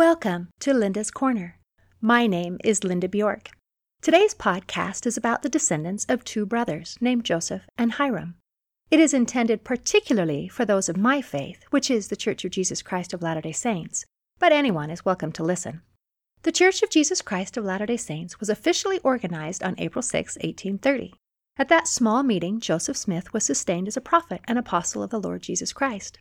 Welcome to Linda's Corner. My name is Linda Bjork. Today's podcast is about the descendants of two brothers named Joseph and Hyrum. It is intended particularly for those of my faith, which is the Church of Jesus Christ of Latter day Saints, but anyone is welcome to listen. The Church of Jesus Christ of Latter day Saints was officially organized on April 6, 1830. At that small meeting, Joseph Smith was sustained as a prophet and apostle of the Lord Jesus Christ.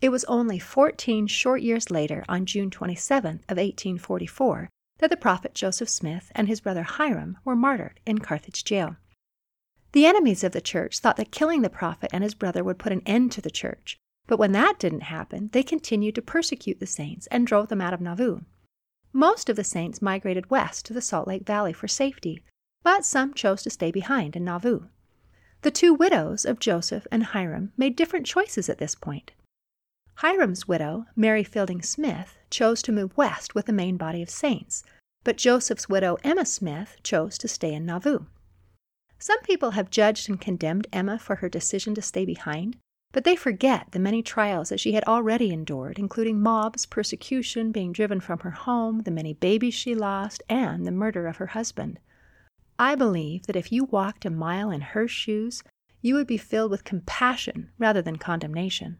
It was only 14 short years later, on June 27th of 1844, that the prophet Joseph Smith and his brother Hyrum were martyred in Carthage jail. The enemies of the church thought that killing the prophet and his brother would put an end to the church, but when that didn't happen, they continued to persecute the saints and drove them out of Nauvoo. Most of the saints migrated west to the Salt Lake Valley for safety, but some chose to stay behind in Nauvoo. The two widows of Joseph and Hyrum made different choices at this point. Hyrum's widow, Mary Fielding Smith, chose to move west with the main body of saints, but Joseph's widow, Emma Smith, chose to stay in Nauvoo. Some people have judged and condemned Emma for her decision to stay behind, but they forget the many trials that she had already endured, including mobs, persecution, being driven from her home, the many babies she lost, and the murder of her husband. I believe that if you walked a mile in her shoes, you would be filled with compassion rather than condemnation.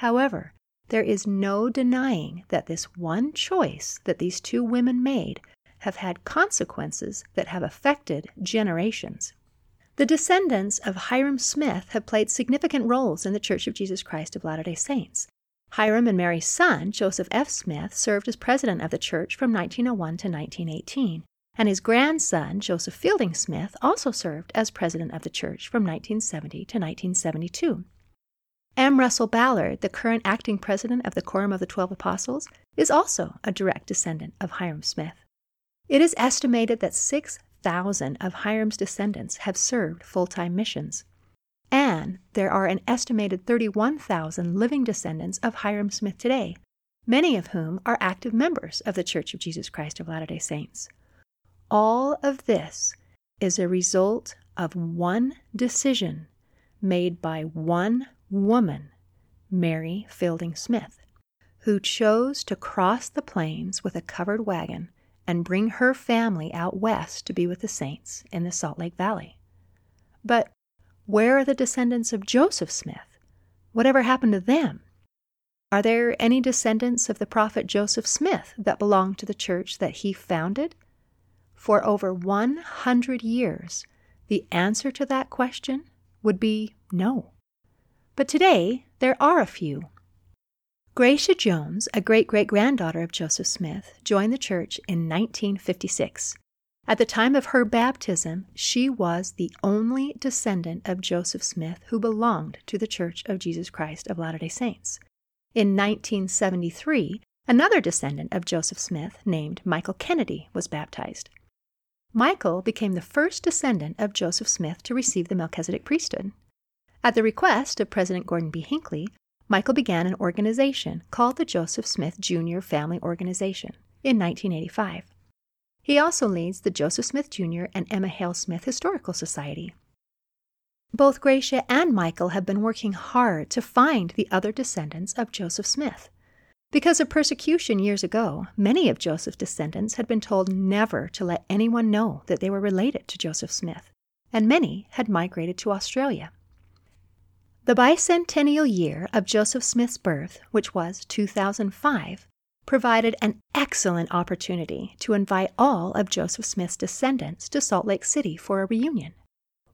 However, there is no denying that this one choice that these two women made have had consequences that have affected generations. The descendants of Hyrum Smith have played significant roles in the Church of Jesus Christ of Latter day Saints. Hyrum and Mary's son, Joseph F. Smith, served as president of the church from 1901 to 1918, and his grandson, Joseph Fielding Smith, also served as president of the church from 1970 to 1972. M. Russell Ballard, the current acting president of the Quorum of the Twelve Apostles, is also a direct descendant of Hyrum Smith. It is estimated that 6,000 of Hyrum's descendants have served full time missions. And there are an estimated 31,000 living descendants of Hyrum Smith today, many of whom are active members of the Church of Jesus Christ of Latter day Saints. All of this is a result of one decision made by one woman, Mary Fielding Smith, who chose to cross the plains with a covered wagon and bring her family out west to be with the saints in the Salt Lake Valley. But where are the descendants of Joseph Smith? Whatever happened to them? Are there any descendants of the prophet Joseph Smith that belong to the church that he founded? For over 100 years, the answer to that question would be no. But today, there are a few. Gracia Jones, a great great granddaughter of Joseph Smith, joined the church in 1956. At the time of her baptism, she was the only descendant of Joseph Smith who belonged to the Church of Jesus Christ of Latter day Saints. In 1973, another descendant of Joseph Smith, named Michael Kennedy, was baptized. Michael became the first descendant of Joseph Smith to receive the Melchizedek priesthood. At the request of President Gordon B. Hinckley, Michael began an organization called the Joseph Smith Jr. Family Organization in 1985. He also leads the Joseph Smith Jr. and Emma Hale Smith Historical Society. Both Gracia and Michael have been working hard to find the other descendants of Joseph Smith. Because of persecution years ago, many of Joseph's descendants had been told never to let anyone know that they were related to Joseph Smith, and many had migrated to Australia. The bicentennial year of Joseph Smith's birth, which was 2005, provided an excellent opportunity to invite all of Joseph Smith's descendants to Salt Lake City for a reunion.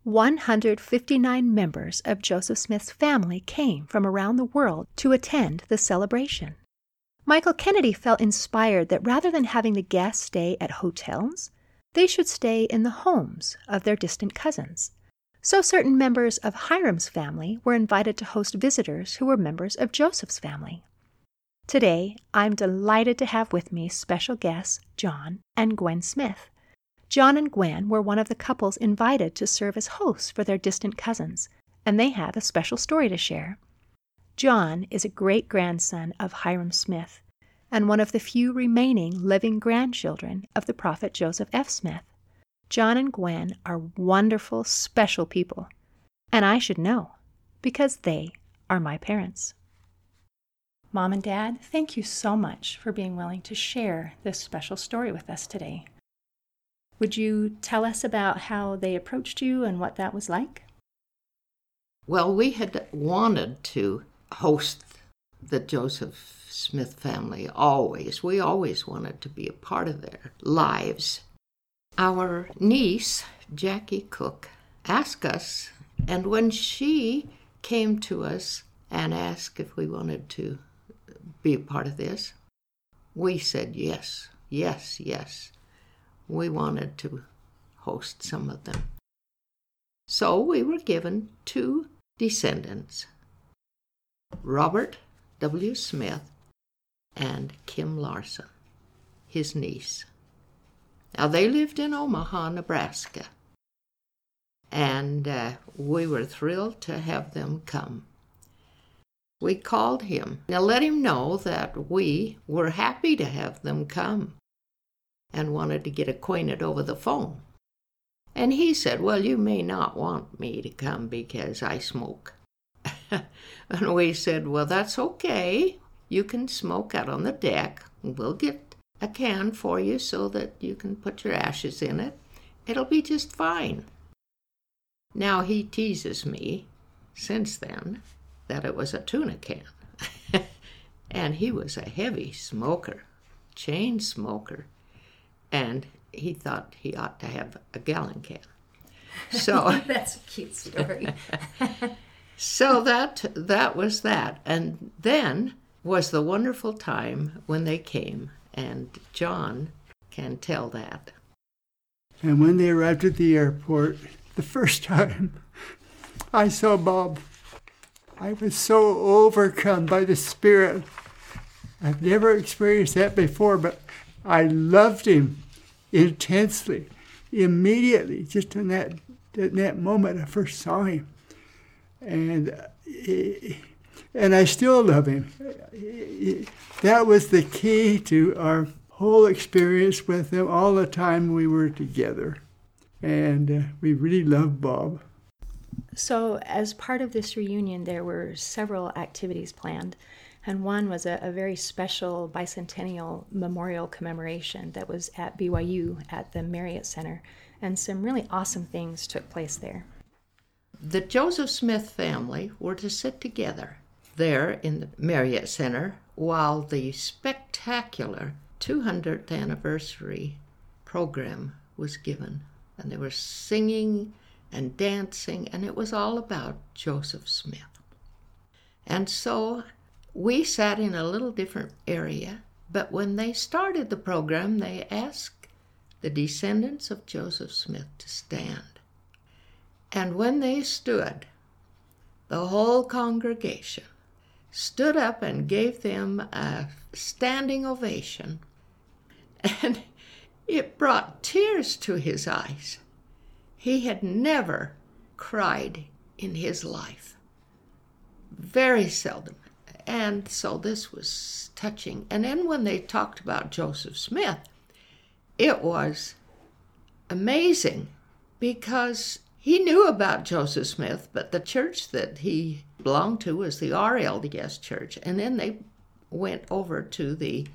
159 members of Joseph Smith's family came from around the world to attend the celebration. Michael Kennedy felt inspired that rather than having the guests stay at hotels, they should stay in the homes of their distant cousins so certain members of Hyrum's family were invited to host visitors who were members of Joseph's family. Today, I'm delighted to have with me special guests John and Gwen Smith. John and Gwen were one of the couples invited to serve as hosts for their distant cousins, and they have a special story to share. John is a great grandson of Hyrum Smith and one of the few remaining living grandchildren of the prophet Joseph F. Smith. John and Gwen are wonderful, special people, and I should know because they are my parents. Mom and Dad, thank you so much for being willing to share this special story with us today. Would you tell us about how they approached you and what that was like? Well, we had wanted to host the Joseph Smith family always. We always wanted to be a part of their lives. Our niece, Jackie Cook, asked us, and when she came to us and asked if we wanted to be a part of this? We said yes, yes, yes. We wanted to host some of them. So we were given two descendants Robert W. Smith and Kim Larson, his niece. Now, they lived in Omaha, Nebraska, and uh, we were thrilled to have them come we called him and let him know that we were happy to have them come and wanted to get acquainted over the phone. And he said, Well, you may not want me to come because I smoke. and we said, Well, that's okay. You can smoke out on the deck. We'll get a can for you so that you can put your ashes in it. It'll be just fine. Now he teases me since then that it was a tuna can. and he was a heavy smoker, chain smoker. And he thought he ought to have a gallon can. So that's a cute story. so that that was that. And then was the wonderful time when they came, and John can tell that. And when they arrived at the airport, the first time I saw Bob I was so overcome by the Spirit. I've never experienced that before, but I loved him intensely, immediately, just in that, in that moment I first saw him. And, eh, and I still love him. That was the key to our whole experience with him all the time we were together. And uh, we really loved Bob. So, as part of this reunion, there were several activities planned, and one was a, a, very special bicentennial memorial commemoration that was at BYU at the Marriott Center, and some really awesome things took place there. The Joseph Smith family were to sit together there in the Marriott Center while the spectacular 200th anniversary program was given, and they were singing and dancing, and it was all about Joseph Smith. And so we sat in a little different area, but when they started the program, they asked the descendants of Joseph Smith to stand. And when they stood, the whole congregation stood up and gave them a standing ovation, and it brought tears to his eyes. He had never cried in his life, very seldom. And so this was touching. And then when they talked about Joseph Smith, it was amazing because he knew about Joseph Smith, but the church that he belonged to was the RLDS church. And then they went over to the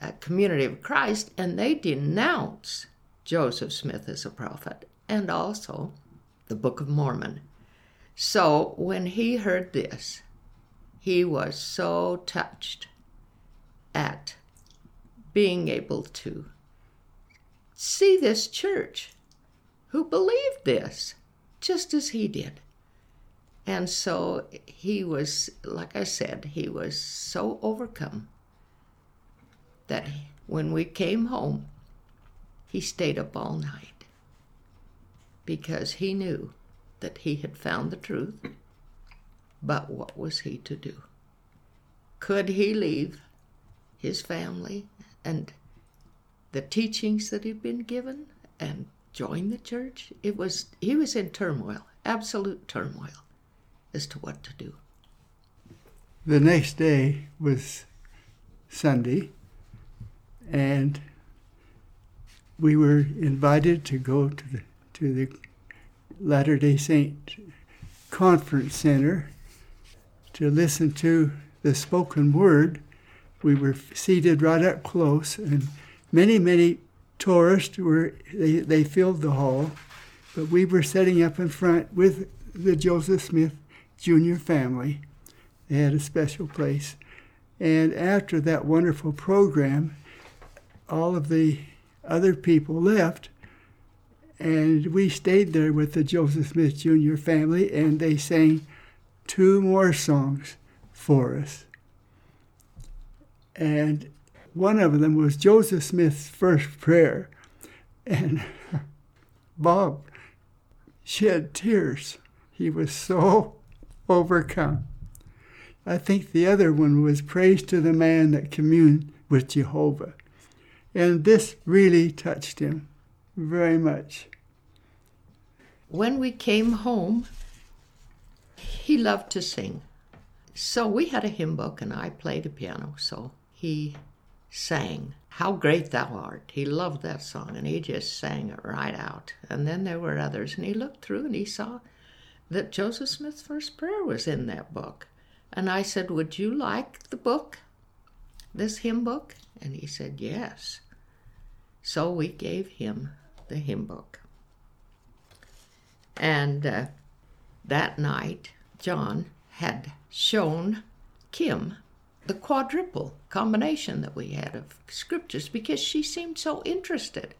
uh, Community of Christ and they denounced Joseph Smith as a prophet and also the Book of Mormon. So when he heard this, he was so touched at being able to see this church who believed this just as he did. And so he was, like I said, he was so overcome that when we came home, he stayed up all night because he knew that he had found the truth. But what was he to do? Could he leave his family and the teachings that he'd been given and join the church? It was he was in turmoil, absolute turmoil as to what to do. The next day was Sunday, and we were invited to go to the to the Latter day Saint Conference Center to listen to the spoken word. We were seated right up close, and many, many tourists were, they, they filled the hall. But we were setting up in front with the Joseph Smith Jr. family. They had a special place. And after that wonderful program, all of the other people left, and we stayed there with the Joseph Smith Jr. family, and they sang two more songs for us. And one of them was Joseph Smith's first prayer. And Bob shed tears. He was so overcome. I think the other one was Praise to the Man that communed with Jehovah. And this really touched him very much. When we came home, he loved to sing. So we had a hymn book and I played the piano. So he sang, How Great Thou Art. He loved that song and he just sang it right out. And then there were others and he looked through and he saw that Joseph Smith's first prayer was in that book. And I said, Would you like the book, this hymn book? And he said, Yes. So we gave him the hymn book. And uh, that night, John had shown Kim the quadruple combination that we had of scriptures because she seemed so interested.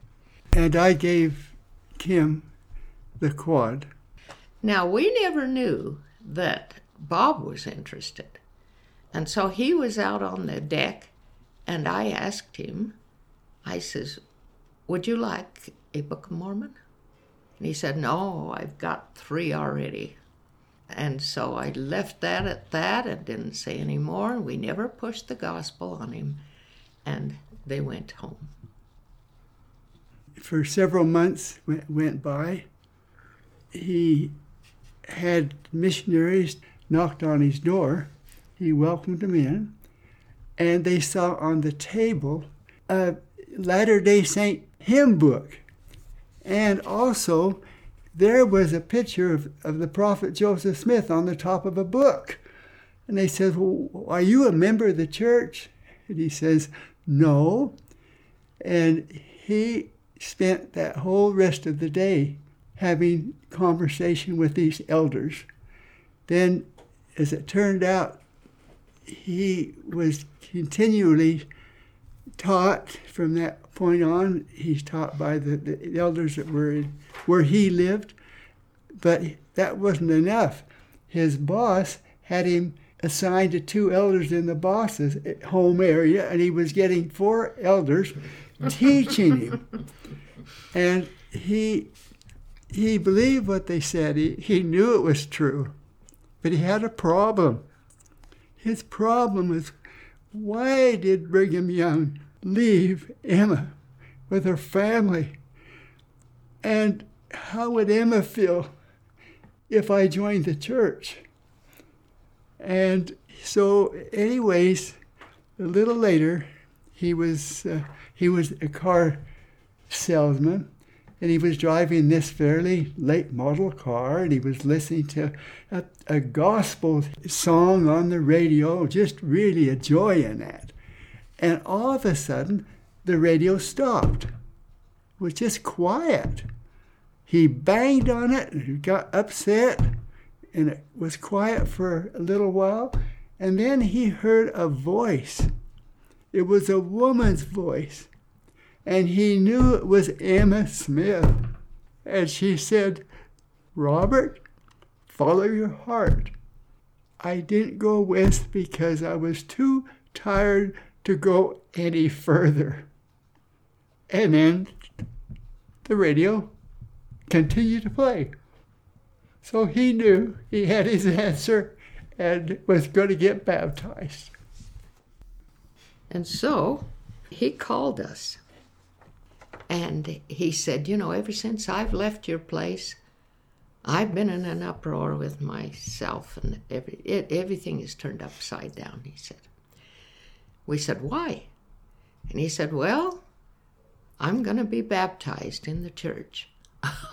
And I gave Kim the quad. Now, we never knew that Bob was interested. And so he was out on the deck, and I asked him, I says, Would you like a Book of Mormon? And he said, No, I've got three already. And so I left that at that and didn't say any more. We never pushed the gospel on him, and they went home. For several months went went by. He had missionaries knocked on his door. He welcomed them in, and they saw on the table a Latter day Saint hymn book. And also, there was a picture of, of the prophet Joseph Smith on the top of a book. And they said, Well, are you a member of the church? And he says, No. And he spent that whole rest of the day having conversation with these elders. Then, as it turned out, he was continually taught from that point on. He's taught by the, the elders that were in, where he lived, but that wasn't enough. His boss had him assigned to two elders in the boss's eh, home area, and he was getting four elders teaching him. And he he believed what they said. He, he knew it was true, but he had a problem. His problem was why did Brigham Young leave Emma with her family? And how would Emma feel if I joined the church? And so, anyways, a little later, he was uh, he was a car salesman, and he was driving this fairly late model car and he was listening to a, a, gospel song on the radio, just really enjoying that. And all of a sudden, the radio stopped. It was just quiet. He banged on it and got upset, and it was quiet for a little while. And then he heard a voice. It was a woman's voice and he knew it was Emma Smith. And she said, Robert, follow your heart. I didn't go west because I was too tired to go any further. And then the radio continued to play. So he knew he had his answer and was going to get baptized. And so he called us and he said, You know, ever since I've left your place, I've been in an uproar with myself, and every, it, everything is turned upside down, he said. We said, Why? And he said, Well, I'm going to be baptized in the church.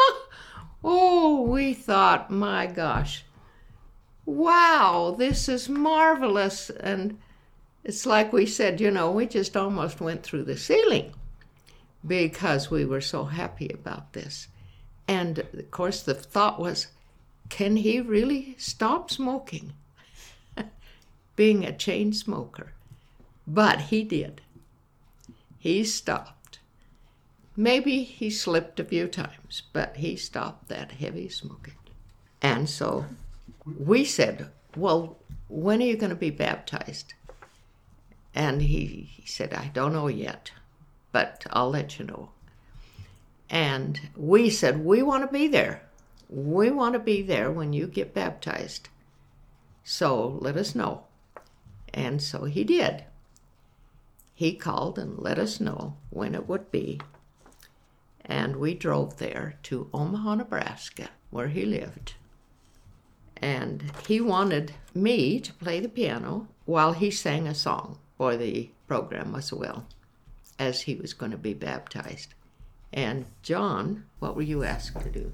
oh, we thought, my gosh, wow, this is marvelous. And it's like we said, you know, we just almost went through the ceiling because we were so happy about this. And of course, the thought was, can he really stop smoking? Being a chain smoker. But he did. He stopped. Maybe he slipped a few times, but he stopped that heavy smoking. And so we said, Well, when are you going to be baptized? And he, he said, I don't know yet, but I'll let you know. And we said, We want to be there. We want to be there when you get baptized. So let us know. And so he did. He called and let us know when it would be. And we drove there to Omaha, Nebraska, where he lived. And he wanted me to play the piano while he sang a song for the program as well, as he was going to be baptized. And John, what were you asked to do?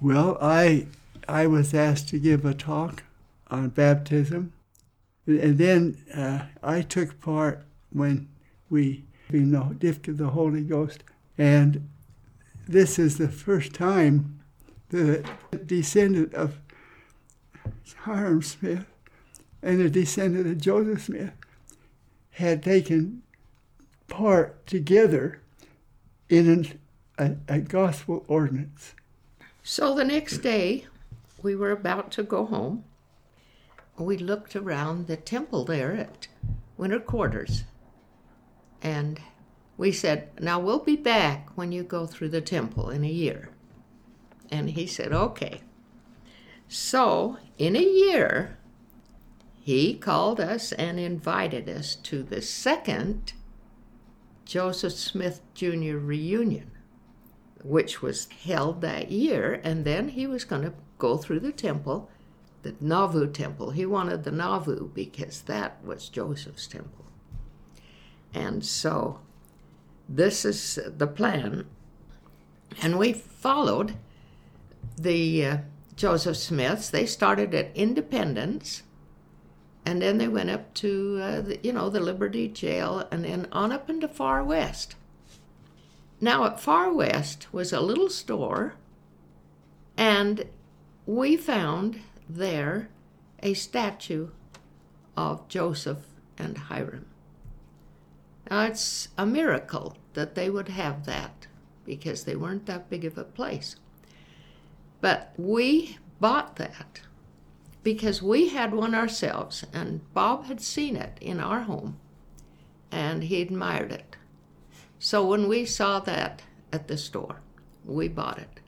Well, I I was asked to give a talk on baptism, and then uh, I took part when we in the gift of the Holy Ghost, and this is the first time a descendant of Hyrum Smith and a descendant of Joseph Smith had taken part together in an, a, a gospel ordinance. So the next day, we were about to go home. We looked around the temple there at winter quarters. And we said, Now we'll be back when you go through the temple in a year. And he said, Okay. So in a year, he called us and invited us to the second Joseph Smith Jr. reunion, which was held that year. And then he was going to go through the temple, the Nauvoo temple. He wanted the Nauvoo because that was Joseph's temple. And so this is the plan. And we followed the uh, Joseph Smiths. They started at Independence and then they went up to uh, the, you know the Liberty Jail, and then on up into Far West. Now at Far West was a little store, and we found there a statue of Joseph and Hyrum. Now it's a miracle that they would have that because they weren't that big of a place. But we bought that because we had one ourselves, and Bob had seen it in our home, and he admired it. So when we saw that at the store, we bought it.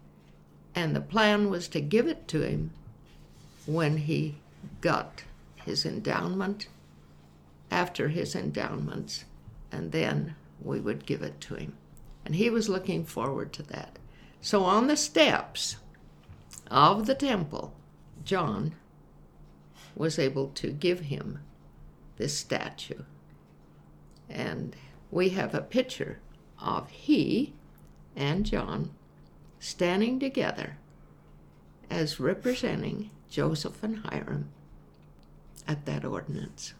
And the plan was to give it to him when he got his endowment, after his endowments, and then we would give it to him. And he was looking forward to that. So on the steps of the temple, John was able to give him this statue. And we have a picture of he and John standing together as representing Joseph and Hyrum at that ordinance.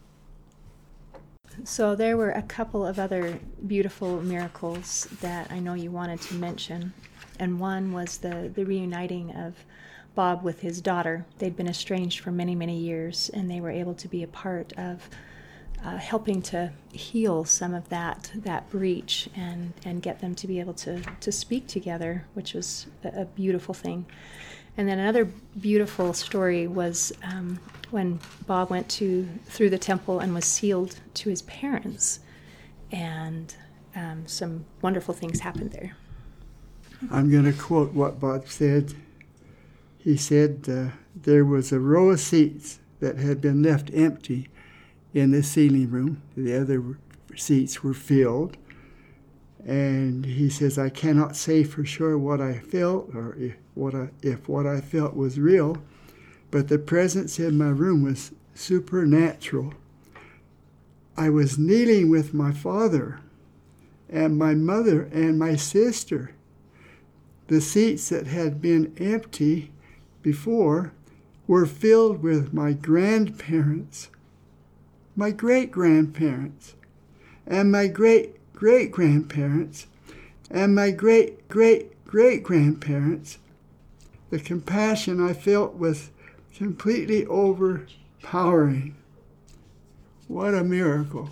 So there were a couple of other beautiful miracles that I know you wanted to mention, and one was the the reuniting of Bob with his daughter. They'd been estranged for many, many years, and they were able to be a part of uh, helping to heal some of that that breach and and get them to be able to to speak together, which was a, a beautiful thing. And then another beautiful story was um, when Bob went to through the temple and was sealed to his parents, and um, some wonderful things happened there. I'm going to quote what Bob said he said uh, there was a row of seats that had been left empty in the sealing room. The other seats were filled. And he says, I cannot say for sure what I felt or if what I, if what I felt was real, but the presence in my room was supernatural. I was kneeling with my father and my mother and my sister. The seats that had been empty before were filled with my grandparents, my great grandparents, and my great great grandparents, and my great great great grandparents, the compassion I felt was completely overpowering. What a miracle.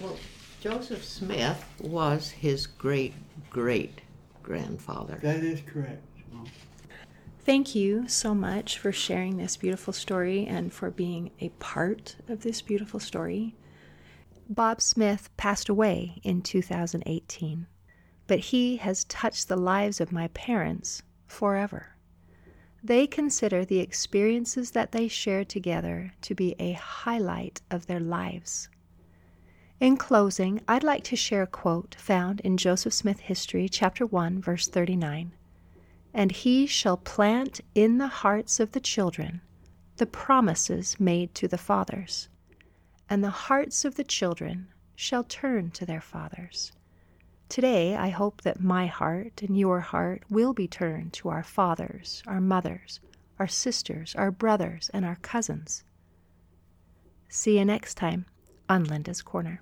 Well, Joseph Smith was his great great grandfather. That is correct. Thank you so much for sharing this beautiful story and for being a part of this beautiful story. Bob Smith passed away in 2018, but he has touched the lives of my parents forever. They consider the experiences that they shared together to be a highlight of their lives. In closing, I'd like to share a quote found in Joseph Smith History, chapter 1, verse 39. And he shall plant in the hearts of the children the promises made to the fathers, and the hearts of the children shall turn to their fathers. Today, I hope that my heart and your heart will be turned to our fathers, our mothers, our sisters, our brothers, and our cousins. See you next time on Linda's Corner.